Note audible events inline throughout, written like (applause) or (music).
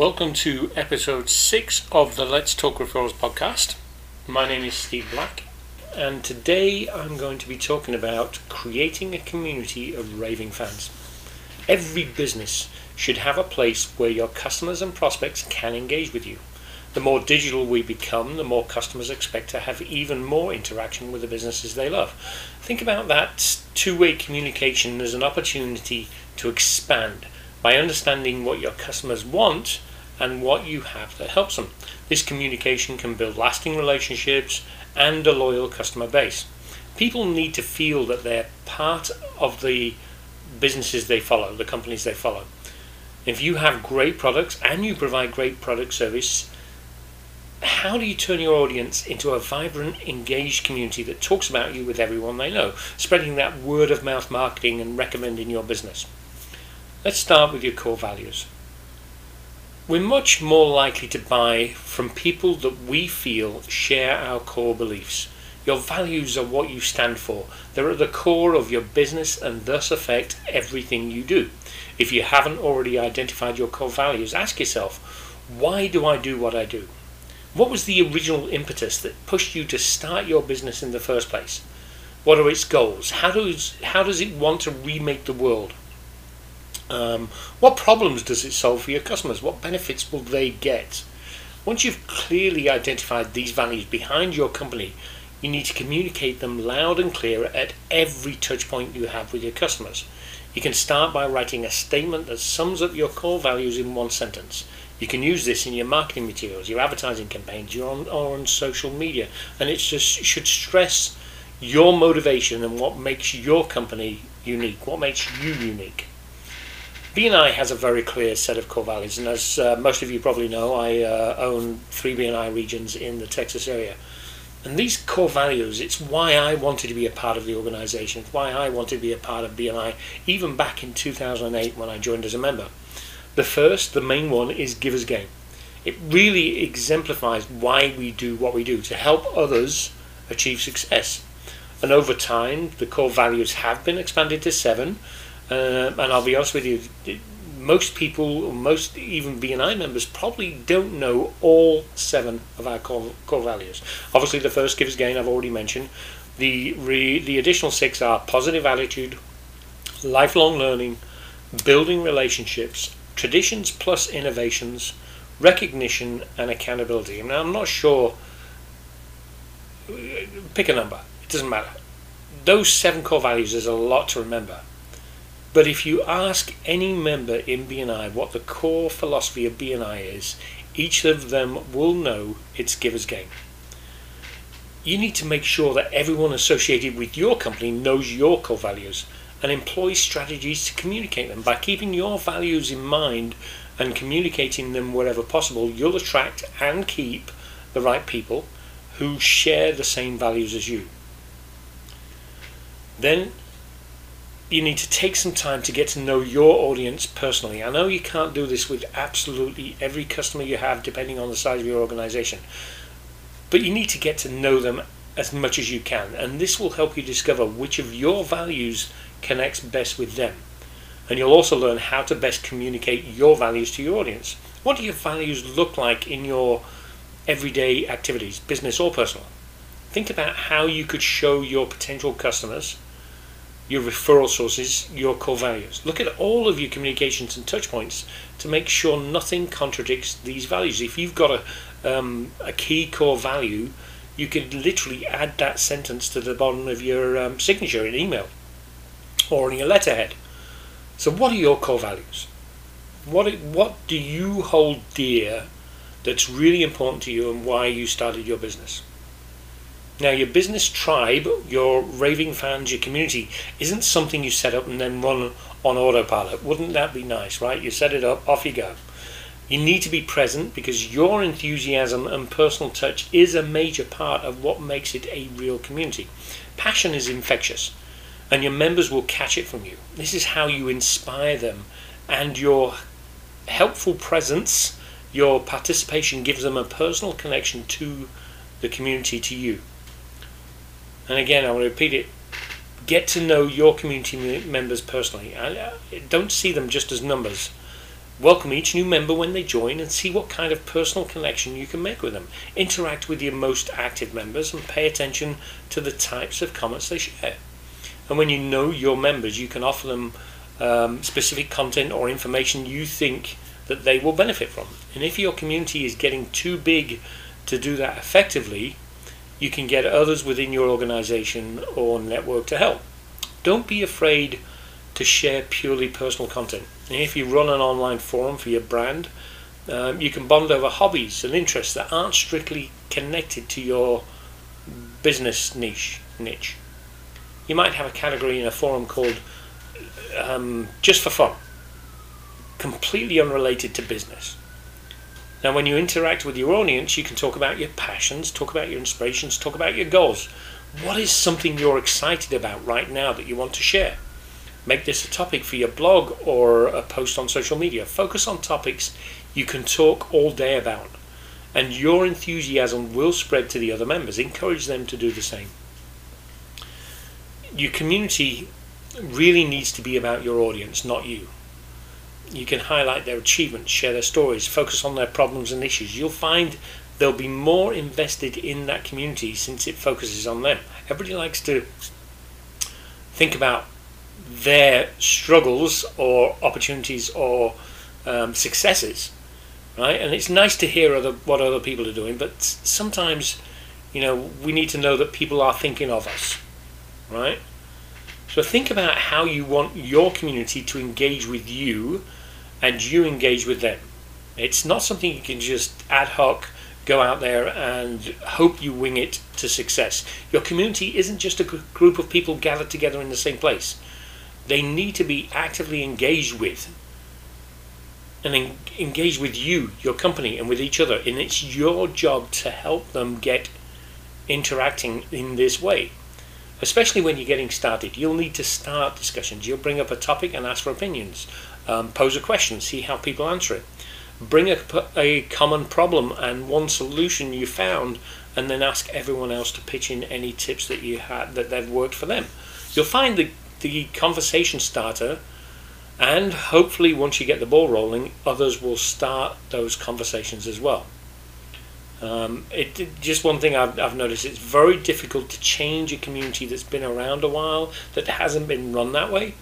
Welcome to episode six of the Let's Talk Referrals podcast. My name is Steve Black, and today I'm going to be talking about creating a community of raving fans. Every business should have a place where your customers and prospects can engage with you. The more digital we become, the more customers expect to have even more interaction with the businesses they love. Think about that two way communication as an opportunity to expand by understanding what your customers want and what you have that helps them. This communication can build lasting relationships and a loyal customer base. People need to feel that they're part of the businesses they follow, the companies they follow. If you have great products and you provide great product service, how do you turn your audience into a vibrant, engaged community that talks about you with everyone they know, spreading that word of mouth marketing and recommending your business? Let's start with your core values. We're much more likely to buy from people that we feel share our core beliefs. Your values are what you stand for. They're at the core of your business and thus affect everything you do. If you haven't already identified your core values, ask yourself, why do I do what I do? What was the original impetus that pushed you to start your business in the first place? What are its goals? How does, how does it want to remake the world? Um, what problems does it solve for your customers? What benefits will they get? Once you've clearly identified these values behind your company, you need to communicate them loud and clear at every touch point you have with your customers. You can start by writing a statement that sums up your core values in one sentence. You can use this in your marketing materials, your advertising campaigns, your on, or on social media, and it just should stress your motivation and what makes your company unique, what makes you unique. BNI has a very clear set of core values, and as uh, most of you probably know, I uh, own three BNI regions in the Texas area. And these core values, it's why I wanted to be a part of the organization, it's why I wanted to be a part of BNI, even back in 2008 when I joined as a member. The first, the main one, is Giver's Gain. It really exemplifies why we do what we do to help others achieve success. And over time, the core values have been expanded to seven, uh, and I'll be honest with you, most people, most even BNI members, probably don't know all seven of our core, core values. Obviously, the first giver's gain I've already mentioned. The re, the additional six are positive attitude, lifelong learning, building relationships, traditions plus innovations, recognition, and accountability. Now, I'm not sure. Pick a number. It doesn't matter. Those seven core values is a lot to remember but if you ask any member in BNI what the core philosophy of BNI is, each of them will know it's giver's gain. You need to make sure that everyone associated with your company knows your core values and employs strategies to communicate them. By keeping your values in mind and communicating them wherever possible, you'll attract and keep the right people who share the same values as you. Then you need to take some time to get to know your audience personally. I know you can't do this with absolutely every customer you have, depending on the size of your organization, but you need to get to know them as much as you can, and this will help you discover which of your values connects best with them. And you'll also learn how to best communicate your values to your audience. What do your values look like in your everyday activities, business or personal? Think about how you could show your potential customers your referral sources, your core values. Look at all of your communications and touch points to make sure nothing contradicts these values. If you've got a, um, a key core value, you could literally add that sentence to the bottom of your um, signature in email or in your letterhead. So, what are your core values? What what do you hold dear that's really important to you and why you started your business? Now, your business tribe, your raving fans, your community, isn't something you set up and then run on autopilot. Wouldn't that be nice, right? You set it up, off you go. You need to be present because your enthusiasm and personal touch is a major part of what makes it a real community. Passion is infectious, and your members will catch it from you. This is how you inspire them, and your helpful presence, your participation gives them a personal connection to the community, to you. And again, I want to repeat it get to know your community members personally. Don't see them just as numbers. Welcome each new member when they join and see what kind of personal connection you can make with them. Interact with your most active members and pay attention to the types of comments they share. And when you know your members, you can offer them um, specific content or information you think that they will benefit from. And if your community is getting too big to do that effectively, you can get others within your organization or network to help. Don't be afraid to share purely personal content. And if you run an online forum for your brand, um, you can bond over hobbies and interests that aren't strictly connected to your business niche. Niche. You might have a category in a forum called um, "Just for Fun," completely unrelated to business. Now, when you interact with your audience, you can talk about your passions, talk about your inspirations, talk about your goals. What is something you're excited about right now that you want to share? Make this a topic for your blog or a post on social media. Focus on topics you can talk all day about, and your enthusiasm will spread to the other members. Encourage them to do the same. Your community really needs to be about your audience, not you. You can highlight their achievements, share their stories, focus on their problems and issues. You'll find they'll be more invested in that community since it focuses on them. Everybody likes to think about their struggles or opportunities or um, successes, right? And it's nice to hear other, what other people are doing, but sometimes, you know, we need to know that people are thinking of us, right? So think about how you want your community to engage with you and you engage with them. It's not something you can just ad hoc go out there and hope you wing it to success. Your community isn't just a group of people gathered together in the same place they need to be actively engaged with and en- engage with you, your company, and with each other. And it's your job to help them get interacting in this way. Especially when you're getting started, you'll need to start discussions. You'll bring up a topic and ask for opinions. Um, pose a question, see how people answer it. Bring a, a common problem and one solution you found, and then ask everyone else to pitch in any tips that you had that they've worked for them. You'll find that the conversation starter, and hopefully, once you get the ball rolling, others will start those conversations as well. Um, it, just one thing I've, I've noticed: it's very difficult to change a community that's been around a while that hasn't been run that way.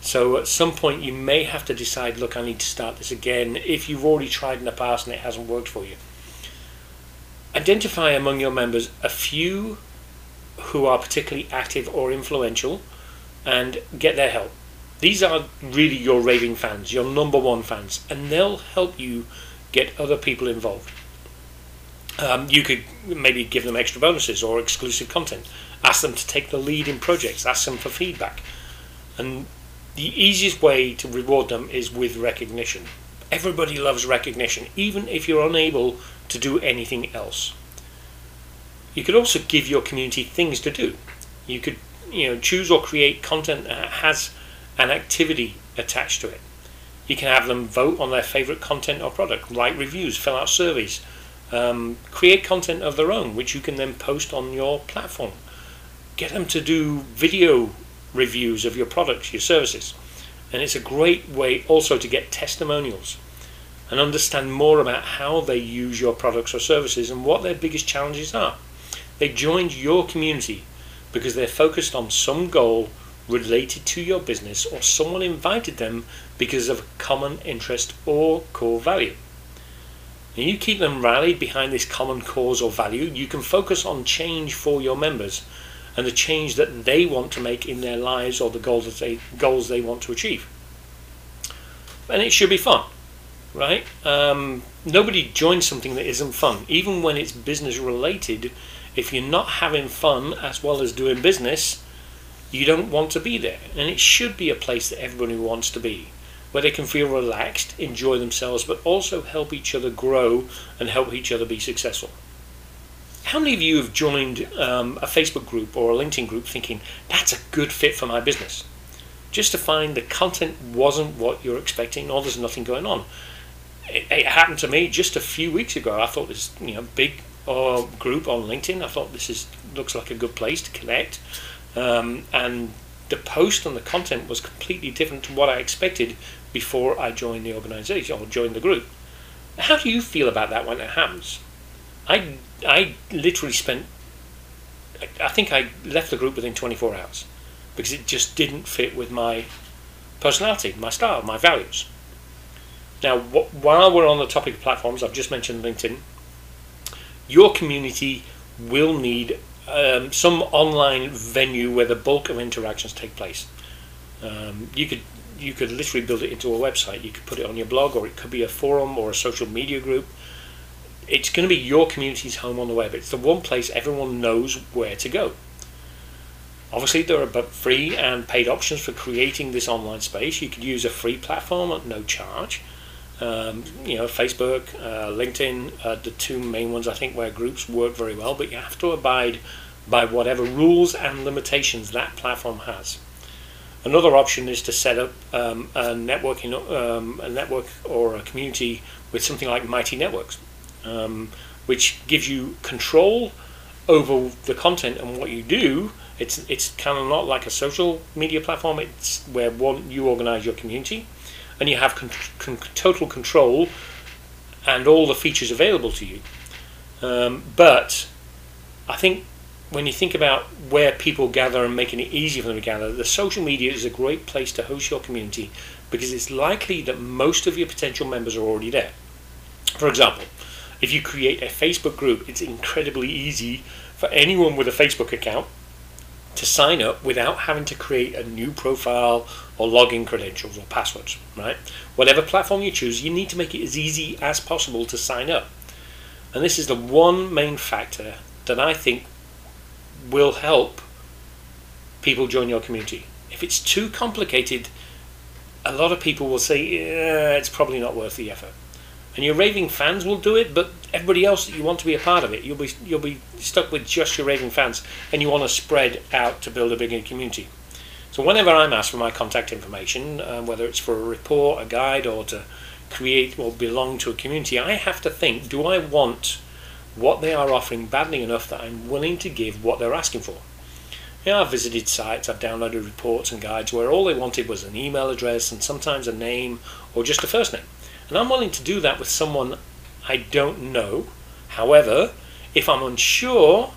So at some point, you may have to decide, look, I need to start this again. If you've already tried in the past and it hasn't worked for you, identify among your members a few who are particularly active or influential and get their help. These are really your raving fans, your number one fans, and they'll help you get other people involved. Um, you could maybe give them extra bonuses or exclusive content, ask them to take the lead in projects, ask them for feedback. And the easiest way to reward them is with recognition. Everybody loves recognition, even if you're unable to do anything else. You could also give your community things to do. You could you know choose or create content that has an activity attached to it. You can have them vote on their favorite content or product, write reviews, fill out surveys, um, create content of their own, which you can then post on your platform. Get them to do video reviews of your products, your services. And it's a great way also to get testimonials and understand more about how they use your products or services and what their biggest challenges are. They joined your community because they're focused on some goal related to your business or someone invited them because of a common interest or core value. And you keep them rallied behind this common cause or value, you can focus on change for your members and the change that they want to make in their lives or the goals that they, goals they want to achieve. And it should be fun, right? Um, nobody joins something that isn't fun, even when it's business related if you're not having fun as well as doing business, you don't want to be there. And it should be a place that everybody wants to be, where they can feel relaxed, enjoy themselves, but also help each other grow and help each other be successful. How many of you have joined um, a Facebook group or a LinkedIn group thinking that's a good fit for my business? Just to find the content wasn't what you're expecting or there's nothing going on. It, it happened to me just a few weeks ago. I thought this you know big group on LinkedIn. I thought this is looks like a good place to connect, um, and the post and the content was completely different to what I expected before I joined the organization or joined the group. How do you feel about that when it happens? I, I literally spent, I think I left the group within 24 hours because it just didn't fit with my personality, my style, my values. Now, while we're on the topic of platforms, I've just mentioned LinkedIn. Your community will need um, some online venue where the bulk of interactions take place. Um, you could you could literally build it into a website. You could put it on your blog, or it could be a forum or a social media group. It's going to be your community's home on the web. It's the one place everyone knows where to go. Obviously, there are free and paid options for creating this online space. You could use a free platform at no charge. Um, you know, Facebook, uh, LinkedIn, uh, the two main ones I think where groups work very well, but you have to abide by whatever rules and limitations that platform has. Another option is to set up um, a networking, um, a network or a community with something like Mighty Networks, um, which gives you control over the content and what you do. It's it's kind of not like a social media platform. It's where one you organize your community, and you have con- con- total control and all the features available to you. Um, but I think when you think about where people gather and making it easy for them to gather, the social media is a great place to host your community because it's likely that most of your potential members are already there. For example, if you create a Facebook group, it's incredibly easy for anyone with a Facebook account to sign up without having to create a new profile or login credentials or passwords, right? Whatever platform you choose, you need to make it as easy as possible to sign up. And this is the one main factor that I think will help people join your community. If it's too complicated, a lot of people will say, yeah, it's probably not worth the effort. And your raving fans will do it, but everybody else that you want to be a part of it, you'll be you'll be stuck with just your raving fans, and you want to spread out to build a bigger community. So whenever I'm asked for my contact information, um, whether it's for a report, a guide, or to create or belong to a community, I have to think: Do I want what they are offering badly enough that I'm willing to give what they're asking for. Yeah, I've visited sites, I've downloaded reports and guides where all they wanted was an email address and sometimes a name or just a first name. And I'm willing to do that with someone I don't know. However, if I'm unsure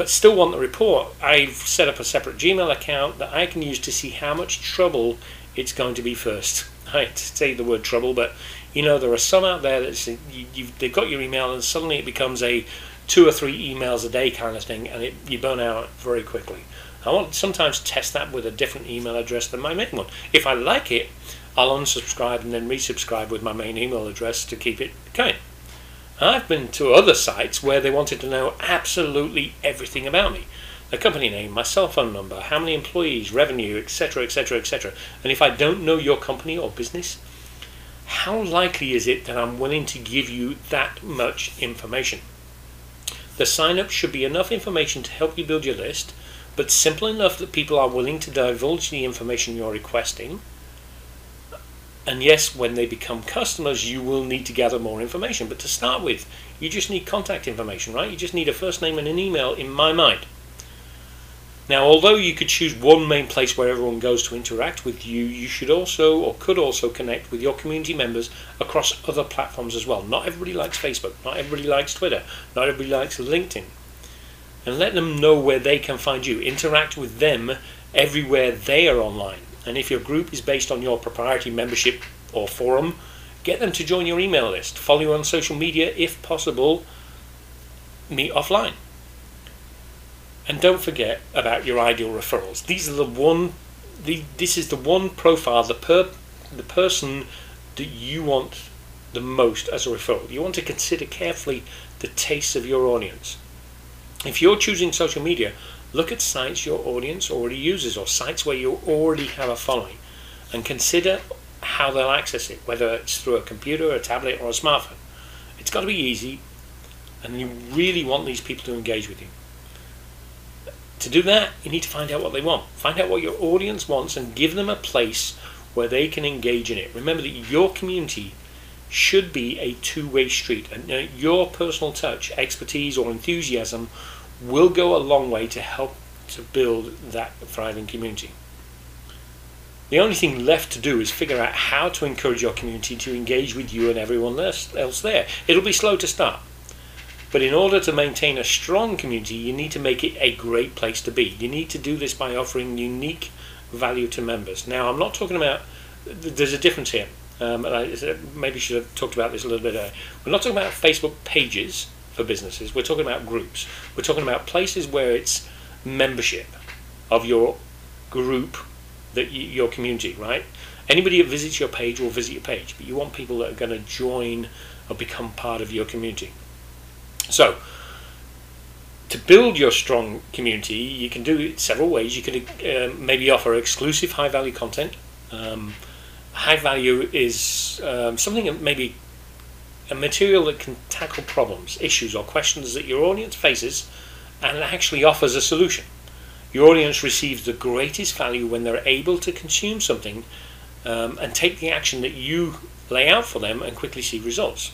but still want the report, I've set up a separate Gmail account that I can use to see how much trouble it's going to be first. (laughs) I say the word trouble, but you know, there are some out there that you, they've got your email and suddenly it becomes a two or three emails a day kind of thing, and it, you burn out very quickly. I want sometimes test that with a different email address than my main one. If I like it, I'll unsubscribe and then resubscribe with my main email address to keep it going. I've been to other sites where they wanted to know absolutely everything about me the company name, my cell phone number, how many employees, revenue, etc., etc., etc. And if I don't know your company or business, how likely is it that I'm willing to give you that much information? The sign up should be enough information to help you build your list, but simple enough that people are willing to divulge the information you're requesting. And yes, when they become customers, you will need to gather more information. But to start with, you just need contact information, right? You just need a first name and an email, in my mind. Now, although you could choose one main place where everyone goes to interact with you, you should also or could also connect with your community members across other platforms as well. Not everybody likes Facebook, not everybody likes Twitter, not everybody likes LinkedIn. And let them know where they can find you. Interact with them everywhere they are online. And if your group is based on your proprietary membership or forum, get them to join your email list. Follow you on social media if possible. Meet offline. And don't forget about your ideal referrals. These are the one. The, this is the one profile, the per, the person that you want the most as a referral. You want to consider carefully the tastes of your audience. If you're choosing social media, look at sites your audience already uses or sites where you already have a following and consider how they'll access it, whether it's through a computer, a tablet, or a smartphone. It's got to be easy, and you really want these people to engage with you. To do that, you need to find out what they want. Find out what your audience wants and give them a place where they can engage in it. Remember that your community should be a two way street, and uh, your personal touch, expertise, or enthusiasm will go a long way to help to build that thriving community. The only thing left to do is figure out how to encourage your community to engage with you and everyone else there. It'll be slow to start, but in order to maintain a strong community, you need to make it a great place to be. You need to do this by offering unique value to members. Now, I'm not talking about, there's a difference here. Um, and I maybe should have talked about this a little bit earlier. We're not talking about Facebook pages for businesses, we're talking about groups. We're talking about places where it's membership of your group that you, your community, right? Anybody that visits your page will visit your page, but you want people that are going to join or become part of your community. So, to build your strong community, you can do it several ways. You can uh, maybe offer exclusive high value content. Um, high value is um, something that maybe a material that can tackle problems, issues, or questions that your audience faces and actually offers a solution. Your audience receives the greatest value when they're able to consume something um, and take the action that you lay out for them and quickly see results.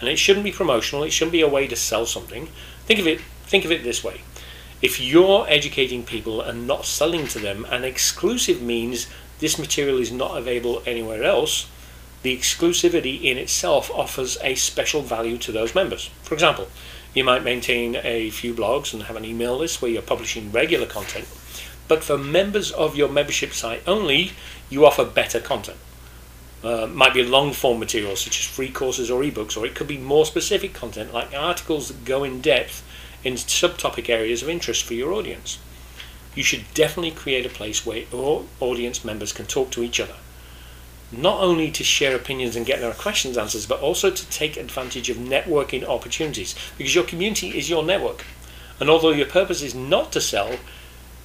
And it shouldn't be promotional. It shouldn't be a way to sell something. Think of it. Think of it this way: if you're educating people and not selling to them, and exclusive means this material is not available anywhere else, the exclusivity in itself offers a special value to those members. For example, you might maintain a few blogs and have an email list where you're publishing regular content. But for members of your membership site only, you offer better content. Uh, might be long form material such as free courses or ebooks, or it could be more specific content like articles that go in depth in subtopic areas of interest for your audience. You should definitely create a place where all audience members can talk to each other not only to share opinions and get their questions answered, but also to take advantage of networking opportunities because your community is your network. And although your purpose is not to sell,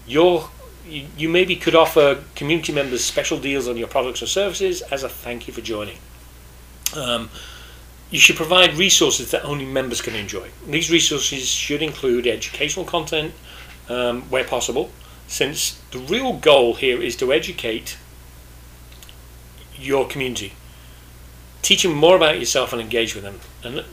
your you, maybe could offer community members special deals on your products or services as a thank you for joining. Um, you should provide resources that only members can enjoy. These resources should include educational content um, where possible, since the real goal here is to educate your community. Teach them more about yourself and engage with them. And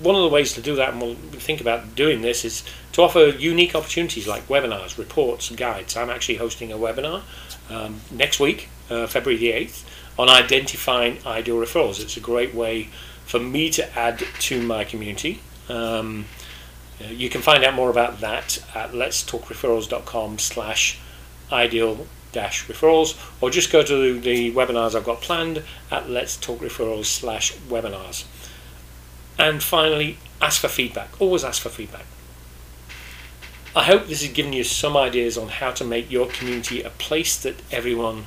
one of the ways to do that, and we'll think about doing this, is to offer unique opportunities like webinars, reports, guides. I'm actually hosting a webinar um, next week, uh, February the 8th, on identifying ideal referrals. It's a great way for me to add to my community. Um, uh, you can find out more about that at letstalkreferrals.com slash ideal dash referrals or just go to the webinars I've got planned at let's talk referrals slash webinars. And finally ask for feedback. Always ask for feedback. I hope this has given you some ideas on how to make your community a place that everyone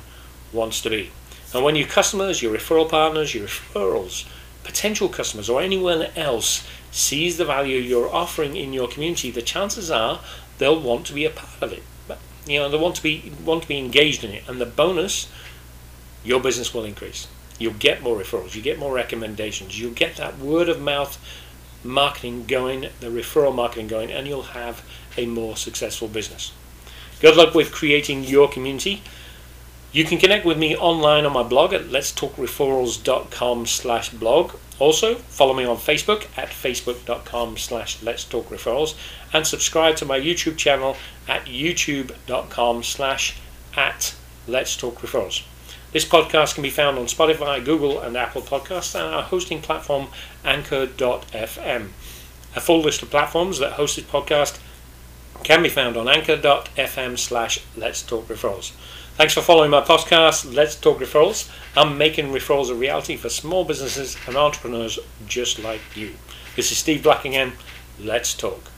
wants to be. And when your customers your referral partners your referrals potential customers or anyone else sees the value you're offering in your community the chances are they'll want to be a part of it you know, they want to be want to be engaged in it, and the bonus, your business will increase. You'll get more referrals, you get more recommendations, you'll get that word of mouth marketing going, the referral marketing going, and you'll have a more successful business. Good luck with creating your community. You can connect with me online on my blog at letstalkreferrals.com slash blog. Also, follow me on Facebook at facebook.com slash letstalkreferrals and subscribe to my YouTube channel at youtube.com slash at letstalkreferrals. This podcast can be found on Spotify, Google and Apple Podcasts and our hosting platform anchor.fm. A full list of platforms that host this podcast can be found on anchor.fm slash let's talk referrals. Thanks for following my podcast, Let's Talk Referrals. I'm making referrals a reality for small businesses and entrepreneurs just like you. This is Steve Black again. Let's talk.